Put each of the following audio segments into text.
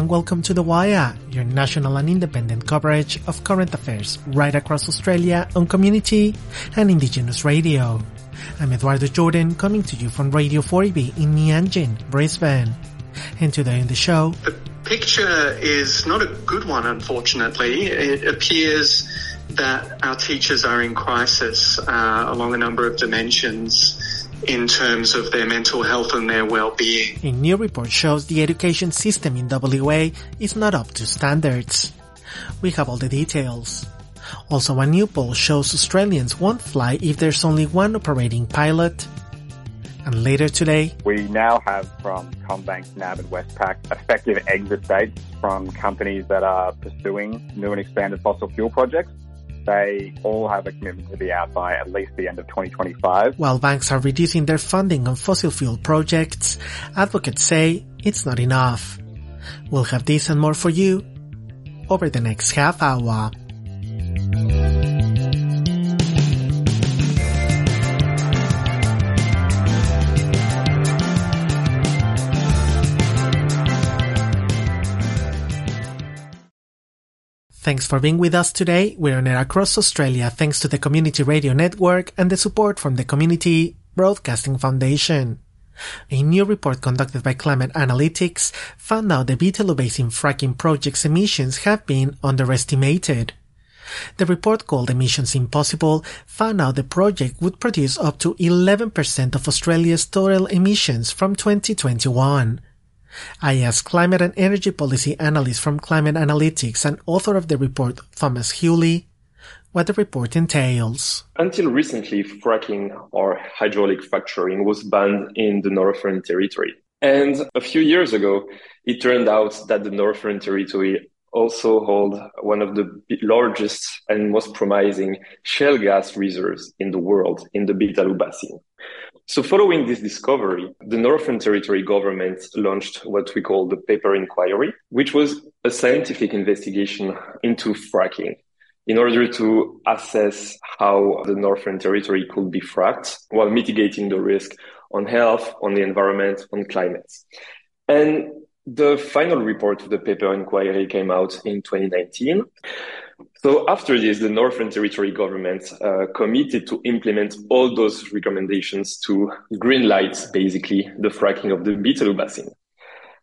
And welcome to The Wire, your national and independent coverage of current affairs right across Australia on community and indigenous radio. I'm Eduardo Jordan coming to you from Radio 4EB in Meanjin, Brisbane. And today in the show, the picture is not a good one, unfortunately. It appears that our teachers are in crisis uh, along a number of dimensions in terms of their mental health and their well-being. A new report shows the education system in WA is not up to standards. We have all the details. Also, a new poll shows Australians won't fly if there's only one operating pilot. And later today, we now have from CommBank, NAB and Westpac effective exit dates from companies that are pursuing new and expanded fossil fuel projects. They all have a commitment to be out by at least the end of 2025. While banks are reducing their funding on fossil fuel projects, advocates say it's not enough. We'll have this and more for you over the next half hour. Thanks for being with us today. We're on air across Australia thanks to the Community Radio Network and the support from the Community Broadcasting Foundation. A new report conducted by Climate Analytics found out the Beetaloo Basin fracking project's emissions have been underestimated. The report called Emissions Impossible found out the project would produce up to 11% of Australia's total emissions from 2021. I asked climate and energy policy analyst from Climate Analytics and author of the report, Thomas Houlie, what the report entails. Until recently, fracking or hydraulic fracturing was banned in the Northern Territory. And a few years ago, it turned out that the Northern Territory also hold one of the largest and most promising shale gas reserves in the world in the Beetaloo Basin. So following this discovery, the Northern Territory government launched what we call the Pepper inquiry, which was a scientific investigation into fracking in order to assess how the Northern Territory could be fracked while mitigating the risk on health, on the environment, on climate. And the final report of the Pepper inquiry came out in 2019. So after this, the Northern Territory government uh, committed to implement all those recommendations to green light, basically, the fracking of the Beetaloo Basin.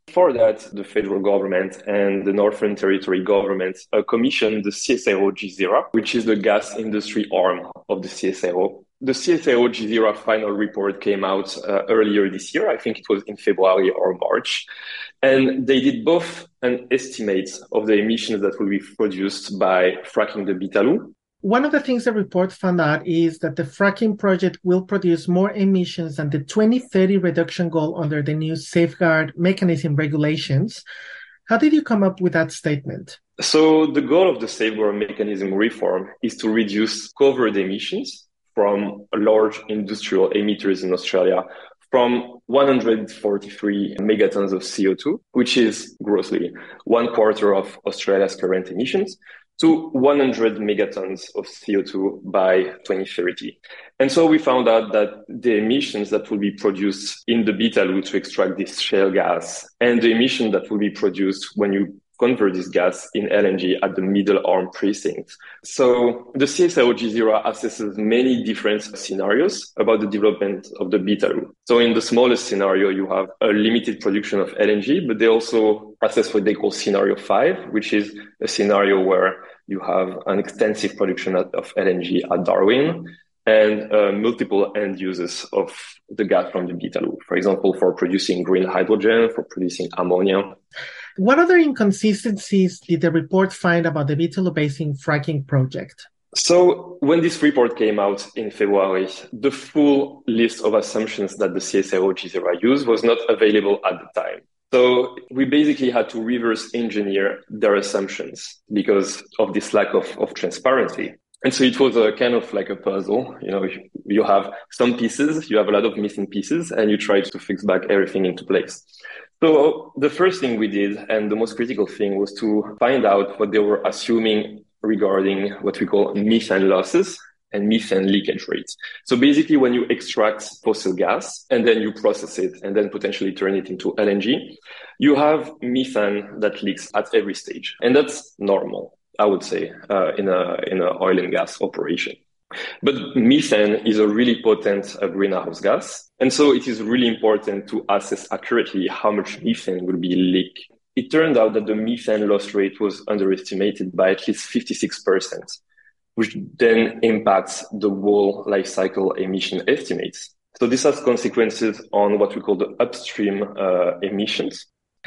For that, the federal government and the Northern Territory government uh, commissioned the CSIRO GISERA, which is the gas industry arm of the CSIRO. The CSIRO GISERA final report came out uh, earlier this year. I think it was in February or March. And they did both an estimate of the emissions that will be produced by fracking the Beetaloo. One of the things the report found out is that the fracking project will produce more emissions than the 2030 reduction goal under the new safeguard mechanism regulations. How did you come up with that statement? So the goal of the safeguard mechanism reform is to reduce covered emissions from large industrial emitters in Australia from 143 megatons of CO2, which is grossly one quarter of Australia's current emissions, to 100 megatons of CO2 by 2030. And so we found out that the emissions that will be produced in the Beetaloo to extract this shale gas and the emission that will be produced when you convert this gas in LNG at the middle arm precinct. So the CSIRO GISERA assesses many different scenarios about the development of the Beetaloo. So in the smallest scenario, you have a limited production of LNG, but they also assess what they call scenario five, which is a scenario where you have an extensive production of LNG at Darwin and uh, multiple end uses of the gas from the Beetaloo. For example, for producing green hydrogen, for producing ammonia. What other inconsistencies did the report find about the Beetaloo Basin fracking project? So when this report came out in February, the full list of assumptions that the CSIRO GISERA used was not available at the time. So we basically had to reverse engineer their assumptions because of this lack of, of transparency. And so it was a kind of like a puzzle. You know, you have some pieces, you have a lot of missing pieces, and you try to fix back everything into place. So the first thing we did, and the most critical thing, was to find out what they were assuming regarding what we call methane losses and methane leakage rates. So basically, when you extract fossil gas and then you process it and then potentially turn it into LNG, you have methane that leaks at every stage. And that's normal, I would say, uh, in a, in an oil and gas operation. But methane is a really potent uh, greenhouse gas. And so it is really important to assess accurately how much methane will be leaked. It turned out that the methane loss rate was underestimated by at least 56%, which then impacts the whole life cycle emission estimates. So this has consequences on what we call the upstream uh, emissions.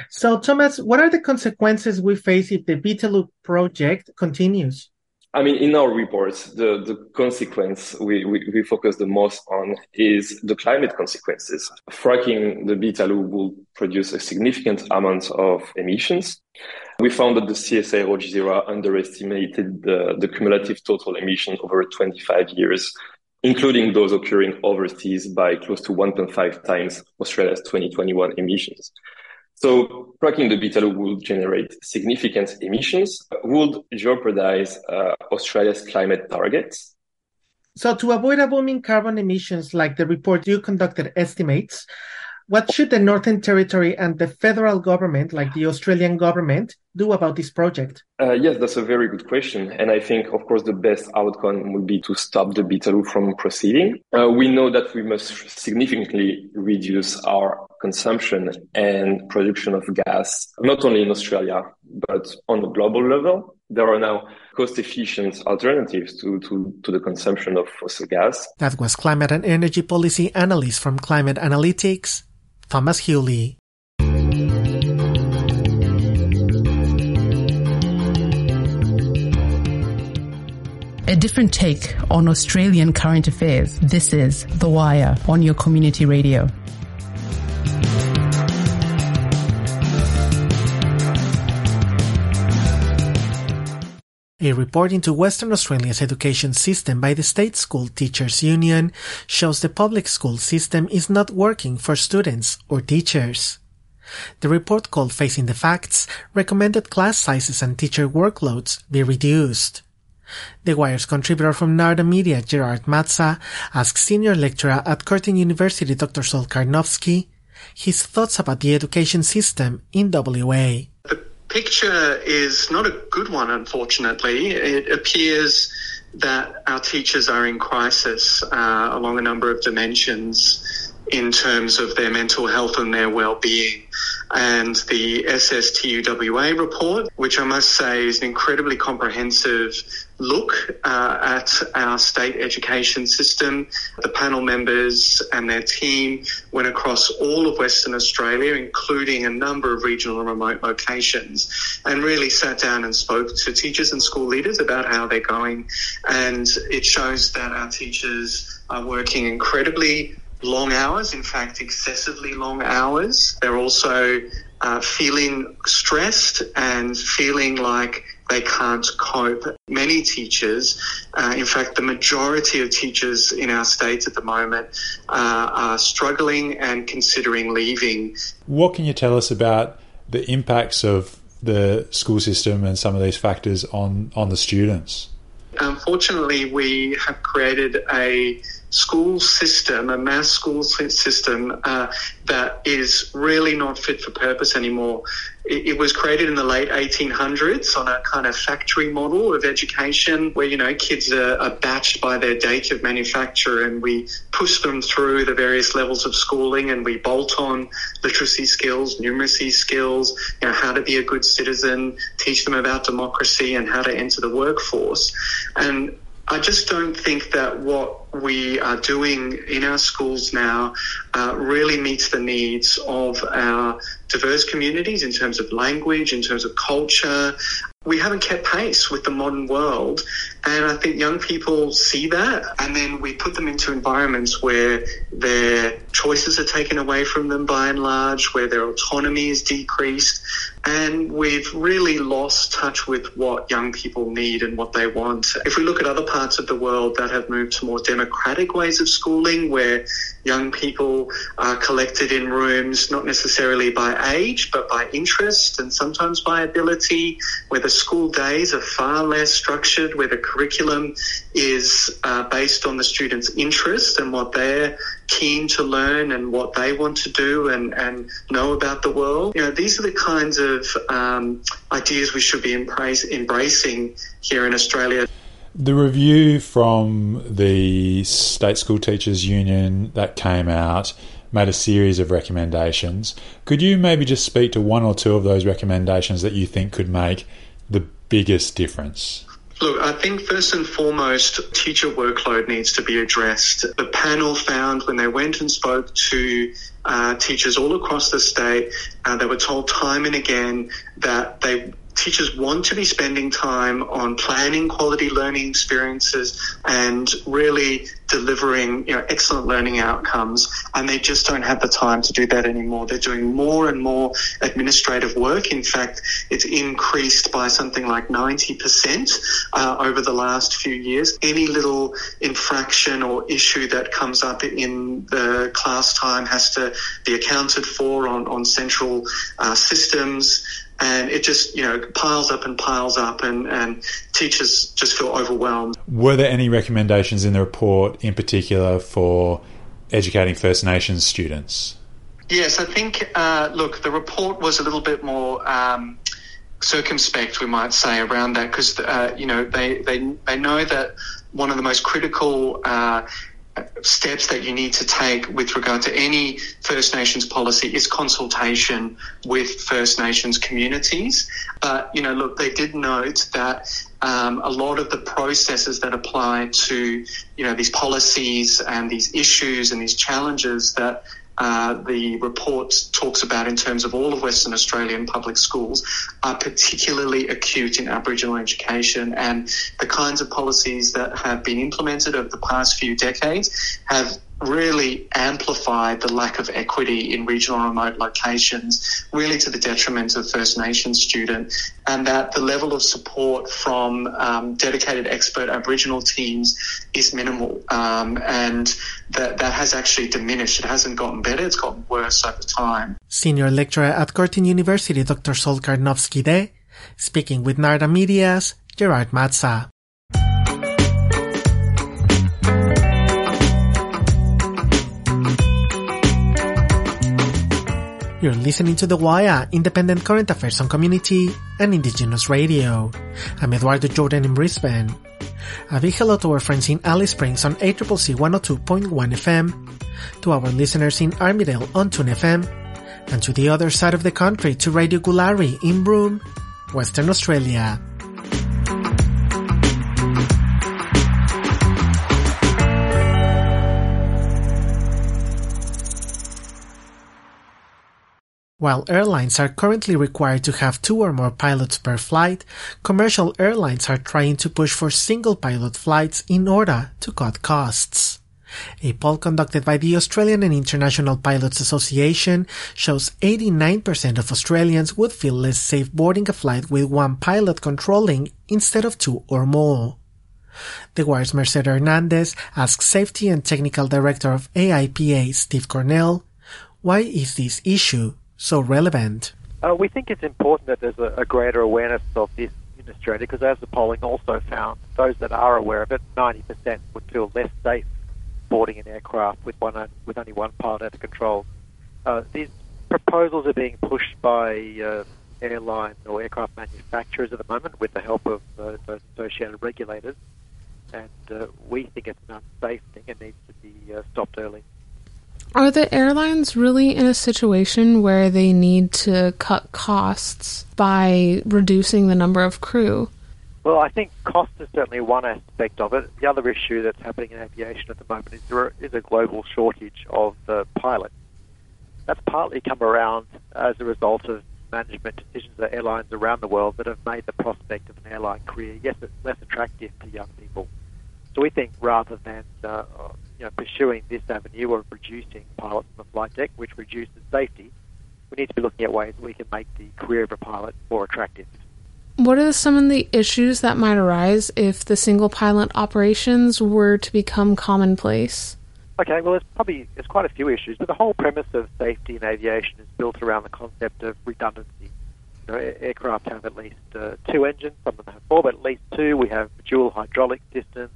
So, Thomas, what are the consequences we face if the Beetaloo project continues? I mean, in our reports, the, the consequence we, we, we, focus the most on is the climate consequences. Fracking the Beetaloo will produce a significant amount of emissions. We found that the CSIRO GISERA underestimated the, the cumulative total emission over 25 years, including those occurring overseas by close to 1.5 times Australia's 2021 emissions. So fracking the Beetaloo would generate significant emissions, would jeopardize uh, Australia's climate targets. So to avoid a boom in carbon emissions like the report you conducted estimates, what should the Northern Territory and the federal government, like the Australian government, do about this project? Uh, yes, that's a very good question. And I think, of course, the best outcome would be to stop the Beetaloo from proceeding. Uh, we know that we must significantly reduce our consumption and production of gas, not only in Australia, but on a global level. There are now cost efficient alternatives to, to, to the consumption of fossil gas. That was climate and energy policy analyst from Climate Analytics, Thomas Houlie. A different take on Australian current affairs. This is The Wire on your community radio. A report into Western Australia's education system by the State School Teachers Union shows the public school system is not working for students or teachers. The report called Facing the Facts recommended class sizes and teacher workloads be reduced. The Wire's contributor from Narda Media, Gerard Matza, asked senior lecturer at Curtin University Dr. Saul Karnovsky his thoughts about the education system in WA picture is not a good one, unfortunately. It appears that our teachers are in crisis uh, along a number of dimensions in terms of their mental health and their well-being. And the SSTUWA report, which I must say is an incredibly comprehensive look uh, at our state education system. The panel members and their team went across all of Western Australia, including a number of regional and remote locations, and really sat down and spoke to teachers and school leaders about how they're going. And it shows that our teachers are working incredibly long hours, in fact, excessively long hours. They're also uh, feeling stressed and feeling like they can't cope. Many teachers, uh, in fact, the majority of teachers in our state at the moment uh, are struggling and considering leaving. What can you tell us about the impacts of the school system and some of these factors on, on the students? Unfortunately, we have created a school system, a mass school system uh, that is really not fit for purpose anymore. It, it, was created in the late 1800s on a kind of factory model of education where, you know, kids are, are batched by their date of manufacture and we push them through the various levels of schooling and we bolt on literacy skills, numeracy skills, you know, how to be a good citizen, teach them about democracy and how to enter the workforce. And I just don't think that what we are doing in our schools now uh, really meets the needs of our diverse communities in terms of language, in terms of culture, we haven't kept pace with the modern world. And I think young people see that. And then we put them into environments where their choices are taken away from them by and large, where their autonomy is decreased. And we've really lost touch with what young people need and what they want. If we look at other parts of the world that have moved to more democratic ways of schooling, where young people are collected in rooms, not necessarily by age, but by interest and sometimes by ability, where the school days are far less structured, where the curriculum is uh, based on the students' interest and what they're keen to learn and what they want to do and, and know about the world. You know, these are the kinds of um, ideas we should be embrace, embracing here in Australia. The review from the State School Teachers Union that came out made a series of recommendations. Could you maybe just speak to one or two of those recommendations that you think could make the biggest difference? Look, I think first and foremost, teacher workload needs to be addressed. The panel found when they went and spoke to uh, teachers all across the state, uh, they were told time and again that they teachers want to be spending time on planning quality learning experiences and really delivering you know excellent learning outcomes. And they just don't have the time to do that anymore. They're doing more and more administrative work. In fact it's increased by something like 90% uh, over the last few years. Any little infraction or issue that comes up in the class time has to be accounted for on, on central uh, systems and it just you know piles up and piles up and, and teachers just feel overwhelmed. Were there any recommendations in the report in particular for educating first nations students? Yes i think uh, look the report was a little bit more um, circumspect we might say around that because uh, you know they, they they know that one of the most critical uh, steps that you need to take with regard to any First Nations policy is consultation with First Nations communities. But, you know, look, they did note that um, a lot of the processes that apply to, you know, these policies and these issues and these challenges that uh, the report talks about in terms of all of Western Australian public schools are particularly acute in Aboriginal education and the kinds of policies that have been implemented over the past few decades have really amplified the lack of equity in regional remote locations, really to the detriment of First Nations students, and that the level of support from um, dedicated expert Aboriginal teams is minimal, um, and that that has actually diminished. It hasn't gotten better; it's gotten worse over time. Senior lecturer at Curtin University, Dr. Saul Karnovsky speaking with Narda Media's Gerard Matza. You're listening to The Wire, independent current affairs on community and indigenous radio. I'm Eduardo Jordan in Brisbane. A big hello to our friends in Alice Springs on 8CCC 102.1 FM, to our listeners in Armidale on Tune FM, and to the other side of the country to Radio Goolarri in Broome, Western Australia. While airlines are currently required to have two or more pilots per flight, commercial airlines are trying to push for single pilot flights in order to cut costs. A poll conducted by the Australian and International Pilots Association shows 89% of Australians would feel less safe boarding a flight with one pilot controlling instead of two or more. The Wire's Merced Hernandez asks Safety and Technical Director of AIPA Steve Cornell, why is this issue so relevant? Uh, we think it's important that there's a, a greater awareness of this in Australia because, as the polling also found, those that are aware of it, 90% would feel less safe boarding an aircraft with one with only one pilot at the controls. Uh, these proposals are being pushed by uh, airline or aircraft manufacturers at the moment with the help of uh, those associated regulators, and uh, we think it's an unsafe thing and needs to be uh, stopped early. Are the airlines really in a situation where they need to cut costs by reducing the number of crew? Well, I think cost is certainly one aspect of it. The other issue that's happening in aviation at the moment is there is a global shortage of pilots. That's partly come around as a result of management decisions at airlines around the world that have made the prospect of an airline career, yes, it's less attractive to young people. So we think rather than uh, you know, pursuing this avenue of reducing pilots on the flight deck, which reduces safety, we need to be looking at ways we can make the career of a pilot more attractive. What are some of the issues that might arise if the single pilot operations were to become commonplace? Okay, well, there's probably there's quite a few issues, but the whole premise of safety in aviation is built around the concept of redundancy. You know, aircraft have at least uh, two engines, some of them have four, but at least two. We have dual hydraulic systems,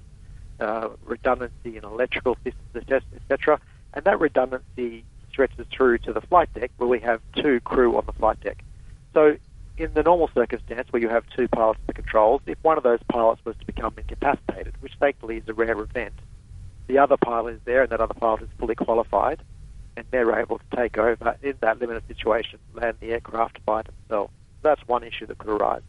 uh, redundancy in electrical systems, etc. And that redundancy stretches through to the flight deck, where we have two crew on the flight deck. So, in the normal circumstance where you have two pilots at the controls, if one of those pilots was to become incapacitated, which thankfully is a rare event, the other pilot is there and that other pilot is fully qualified and they're able to take over in that limited situation, land the aircraft by themselves. That's one issue that could arise.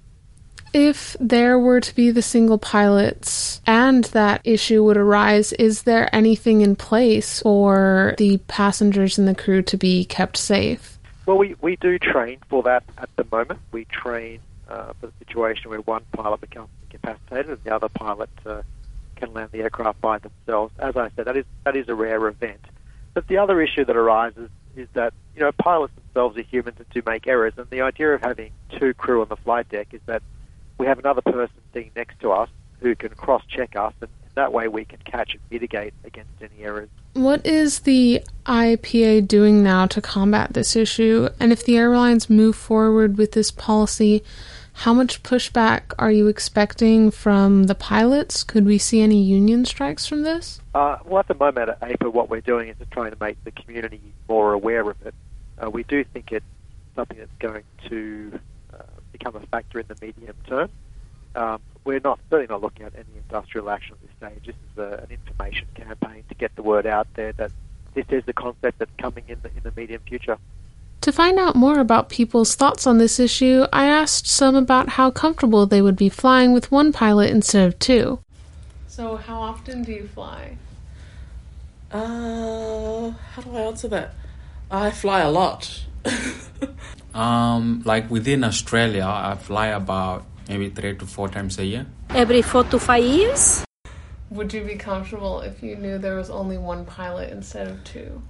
If there were to be the single pilots and that issue would arise, is there anything in place for the passengers and the crew to be kept safe? Well, we, we do train for that at the moment. We train uh, for the situation where one pilot becomes incapacitated and the other pilot uh, can land the aircraft by themselves. As I said, that is that is a rare event. But the other issue that arises is that you know pilots themselves are humans and do make errors, and the idea of having two crew on the flight deck is that we have another person sitting next to us who can cross-check us, and that way we can catch and mitigate against any errors. What is the AIPA doing now to combat this issue? And if the airlines move forward with this policy, how much pushback are you expecting from the pilots? Could we see any union strikes from this? Uh, well, at the moment at AIPA, what we're doing is just trying to make the community more aware of it. Uh, we do think it's something that's going to become a factor in the medium term. Um, we're not certainly not looking at any industrial action at this stage. This is a, an information campaign to get the word out there that this is the concept that's coming in the in the medium future. To find out more about people's thoughts on this issue, I asked some about how comfortable they would be flying with one pilot instead of two. So, how often do you fly? Uh, how do I answer that? I fly a lot. um, like within Australia, I fly about maybe three to four times a year. Every four to five years. Would you be comfortable if you knew there was only one pilot instead of two?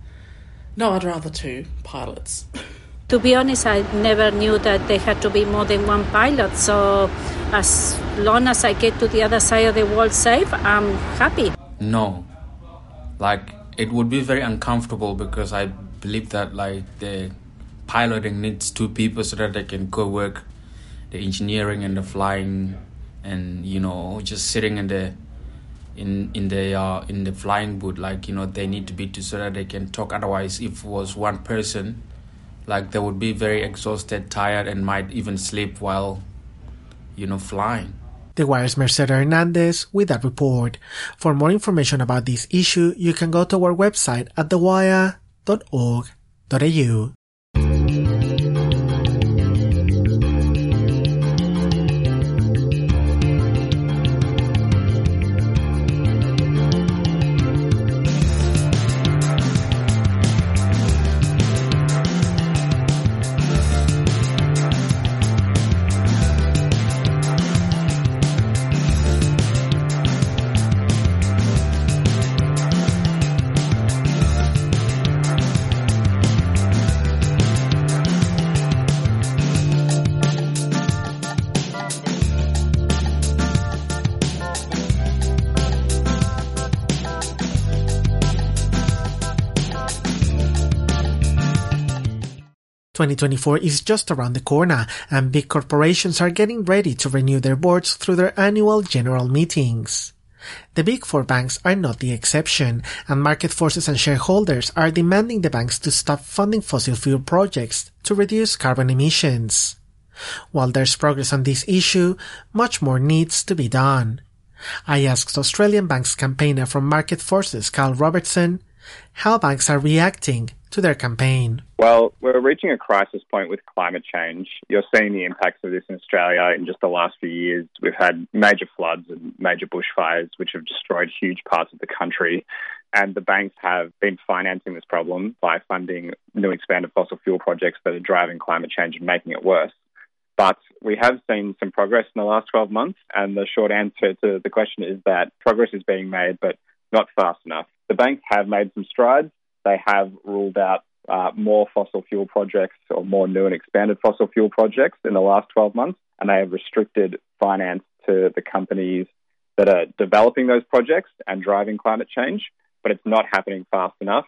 No, I'd rather two pilots. To be honest, I never knew that there had to be more than one pilot. So, as long as I get to the other side of the world safe, I'm happy. No, like it would be very uncomfortable because I believe that like the piloting needs two people so that they can co-work the engineering and the flying, and you know just sitting in the in in the uh, in the flying booth like you know they need to be two so that they can talk otherwise if it was one person like they would be very exhausted tired and might even sleep while you know flying the Wire's Mercedes Hernandez with that report. For more information about this issue, you can go to our website at thewire.org.au. 2024 is just around the corner, and big corporations are getting ready to renew their boards through their annual general meetings. The big four banks are not the exception, and market forces and shareholders are demanding the banks to stop funding fossil fuel projects to reduce carbon emissions. While there's progress on this issue, much more needs to be done. I asked Australian Banks campaigner from Market Forces, Carl Robertson, how banks are reacting to their campaign. Well, we're reaching a crisis point with climate change. You're seeing the impacts of this in Australia in just the last few years. We've had major floods and major bushfires, which have destroyed huge parts of the country. And the banks have been financing this problem by funding new expanded fossil fuel projects that are driving climate change and making it worse. But we have seen some progress in the last 12 months. And the short answer to the question is that progress is being made, but not fast enough. The banks have made some strides they have ruled out uh, more fossil fuel projects or more new and expanded fossil fuel projects in the last 12 months, and they have restricted finance to the companies that are developing those projects and driving climate change. But it's not happening fast enough.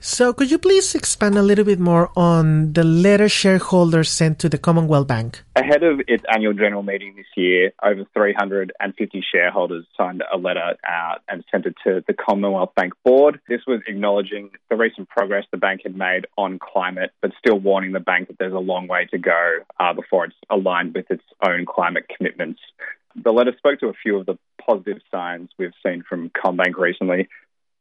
So, could you please expand a little bit more on the letter shareholders sent to the Commonwealth Bank? Ahead of its annual general meeting this year, over 350 shareholders signed a letter out and sent it to the Commonwealth Bank board. This was acknowledging the recent progress the bank had made on climate, but still warning the bank that there's a long way to go uh, before it's aligned with its own climate commitments. The letter spoke to a few of the positive signs we've seen from CommBank recently.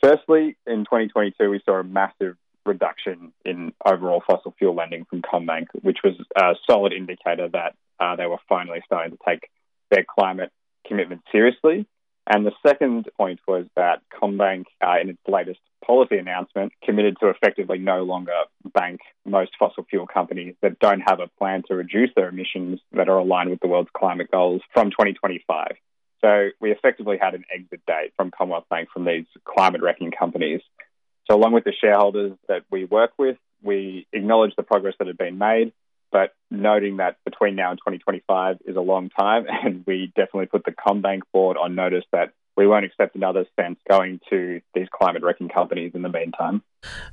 Firstly, in 2022, we saw a massive reduction in overall fossil fuel lending from CommBank, which was a solid indicator that uh, they were finally starting to take their climate commitment seriously. And the second point was that CommBank, uh, in its latest policy announcement, committed to effectively no longer bank most fossil fuel companies that don't have a plan to reduce their emissions that are aligned with the world's climate goals from 2025. So we effectively had an exit date from Commonwealth Bank from these climate wrecking companies. So along with the shareholders that we work with, we acknowledge the progress that had been made, but noting that between now and 2025 is a long time, and we definitely put the CommBank board on notice that we won't accept another cent going to these climate wrecking companies in the meantime.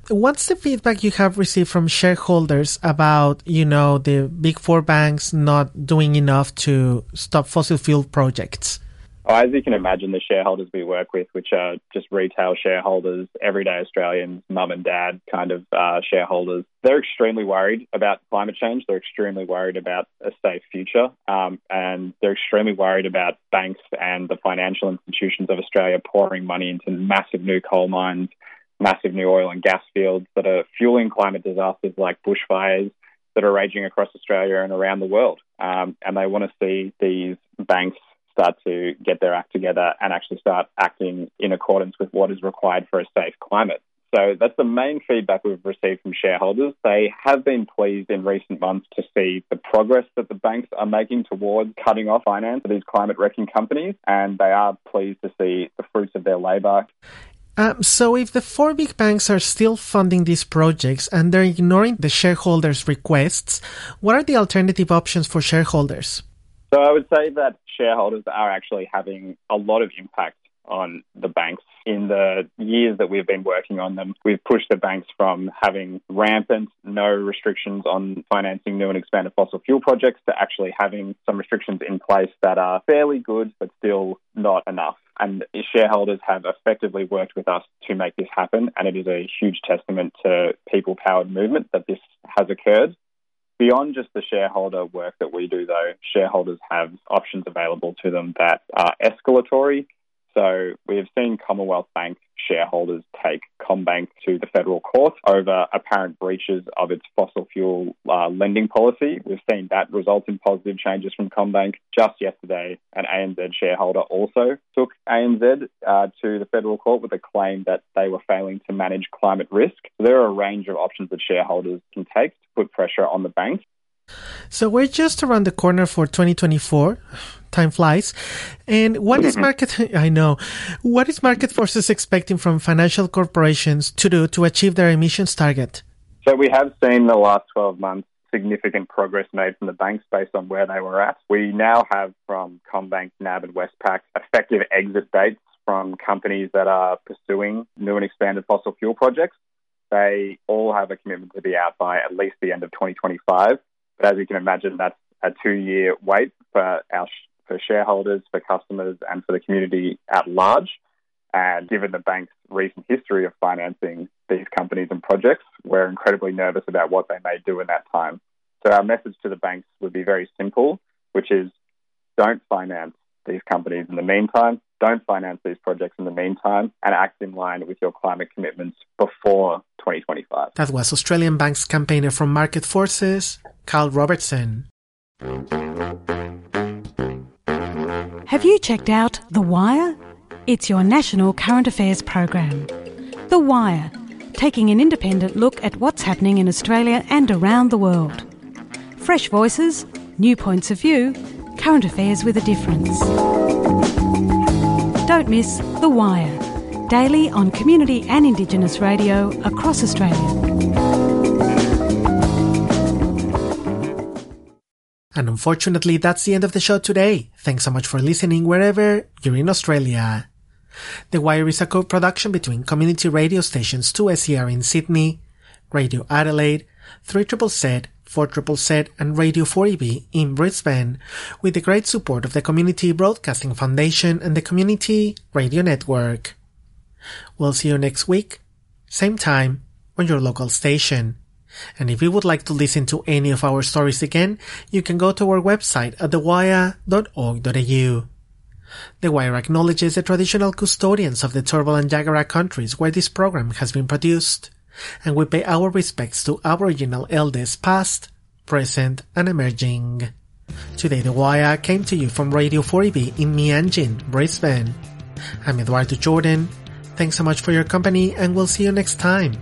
What's the feedback you have received from shareholders about, you know, the big four banks not doing enough to stop fossil fuel projects? Oh, as you can imagine, the shareholders we work with, which are just retail shareholders, everyday Australians, mum and dad kind of uh, shareholders, they're extremely worried about climate change. They're extremely worried about a safe future. Um, and they're extremely worried about banks and the financial institutions of Australia pouring money into massive new coal mines, massive new oil and gas fields that are fueling climate disasters like bushfires that are raging across Australia and around the world. Um, and they want to see these banks start to get their act together and actually start acting in accordance with what is required for a safe climate. So that's the main feedback we've received from shareholders. They have been pleased in recent months to see the progress that the banks are making towards cutting off finance for these climate wrecking companies, and they are pleased to see the fruits of their labour. Um, so, if the four big banks are still funding these projects and they're ignoring the shareholders' requests, what are the alternative options for shareholders? So I would say that shareholders are actually having a lot of impact on the banks. In the years that we've been working on them, we've pushed the banks from having rampant, no restrictions on financing new and expanded fossil fuel projects to actually having some restrictions in place that are fairly good, but still not enough. And shareholders have effectively worked with us to make this happen. And it is a huge testament to people powered movement that this has occurred. Beyond just the shareholder work that we do, though, shareholders have options available to them that are escalatory. So we have seen Commonwealth Bank shareholders take CommBank to the federal court over apparent breaches of its fossil fuel uh, lending policy. We've seen that result in positive changes from CommBank. Just yesterday, an ANZ shareholder also took ANZ uh, to the federal court with a claim that they were failing to manage climate risk. There are a range of options that shareholders can take to put pressure on the bank. So we're just around the corner for 2024 time flies. And what is mm-hmm. market? I know. What is market forces expecting from financial corporations to do to achieve their emissions target? So we have seen the last 12 months significant progress made from the banks based on where they were at. We now have from CommBank, NAB, and Westpac effective exit dates from companies that are pursuing new and expanded fossil fuel projects. They all have a commitment to be out by at least the end of 2025. But as you can imagine, that's a two year wait for our for shareholders, for customers, and for the community at large. And given the bank's recent history of financing these companies and projects, we're incredibly nervous about what they may do in that time. So our message to the banks would be very simple, which is don't finance these companies in the meantime, don't finance these projects in the meantime, and act in line with your climate commitments before 2025. That was Australian Bank's campaigner from Market Forces, Carl Robertson. Have you checked out The Wire? It's your national current affairs program. The Wire, taking an independent look at what's happening in Australia and around the world. Fresh voices, new points of view, current affairs with a difference. Don't miss The Wire, daily on community and Indigenous radio across Australia. And unfortunately, that's the end of the show today. Thanks so much for listening wherever you're in Australia. The Wire is a co-production between community radio stations 2SER in Sydney, Radio Adelaide, 3 triple Z, 4 triple Z, and Radio 4EB in Brisbane, with the great support of the Community Broadcasting Foundation and the Community Radio Network. We'll see you next week, same time, on your local station. And if you would like to listen to any of our stories again, you can go to our website at thewire.org.au. The Wire acknowledges the traditional custodians of the Turrbal and Jagera countries where this program has been produced, and we pay our respects to Aboriginal elders past, present, and emerging. Today The Wire came to you from Radio 4EB in Meanjin, Brisbane. I'm Eduardo Jordan. Thanks so much for your company and we'll see you next time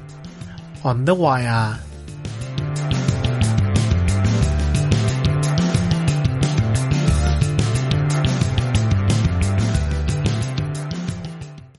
on The Wire.